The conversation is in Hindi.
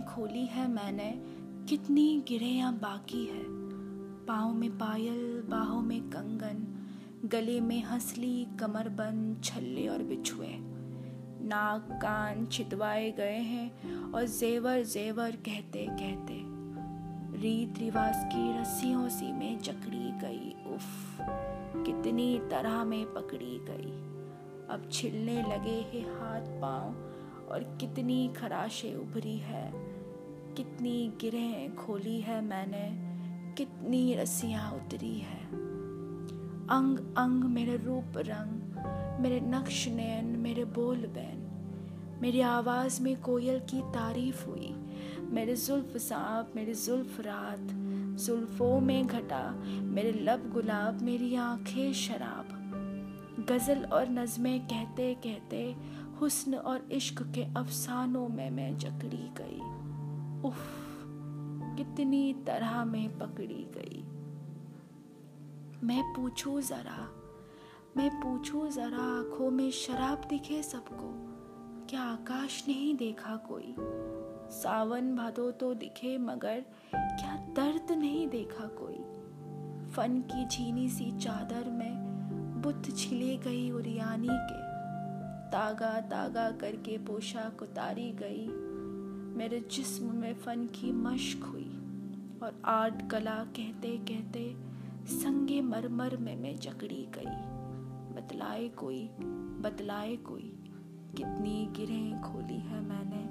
खोली है मैंने, कितनी गिरेयाँ बाकी है। पाँव में पायल, बाहों में कंगन, गले में हंसली, कमर बंद छल्ले और बिछुए। नाक, कान छिदवाए गए हैं और जेवर जेवर कहते कहते, रीत रिवाज की रस्सियों सी में जकड़ी गई, उफ, कितनी तरह में पकड़ी गई। अब छिलने लगे हैं हाथ पाँव और कितनी खराशें उभरी है, कितनी गिरें खोली है मैंने, कितनी रस्सियाँ उतरी है। अंग अंग मेरे रूप रंग, मेरे नक्श नयन, मेरे बोल बैन, मेरी आवाज़ में कोयल की तारीफ़ हुई। मेरे जुल्फ सांप, मेरे जुल्फ रात, जुल्फों में घटा, मेरे लब गुलाब, मेरी आँखें शराब। गज़ल और नज़में कहते कहते हुस्न और इश्क के अफसानों में मैं जकड़ी गई। उफ, कितनी तरह में पकड़ी गई। मैं पूछूँ ज़रा, मैं पूछूँ ज़रा, आँखों में शराब दिखे सबको। क्या आकाश नहीं देखा कोई? सावन भादो तो दिखे, मगर क्या दर्द नहीं देखा कोई? फन की झीनी सी चादर बुत छिले गई उरियानी के। तागा तागा करके पोशाक उतारी गई। मेरे जिस्म में फन की मश्क हुई और आर्ट कला कहते कहते संगे मरमर में मैं जकड़ी गई। बतलाए कोई बतलाए कोई, कितनी गिरें खोली है मैंने।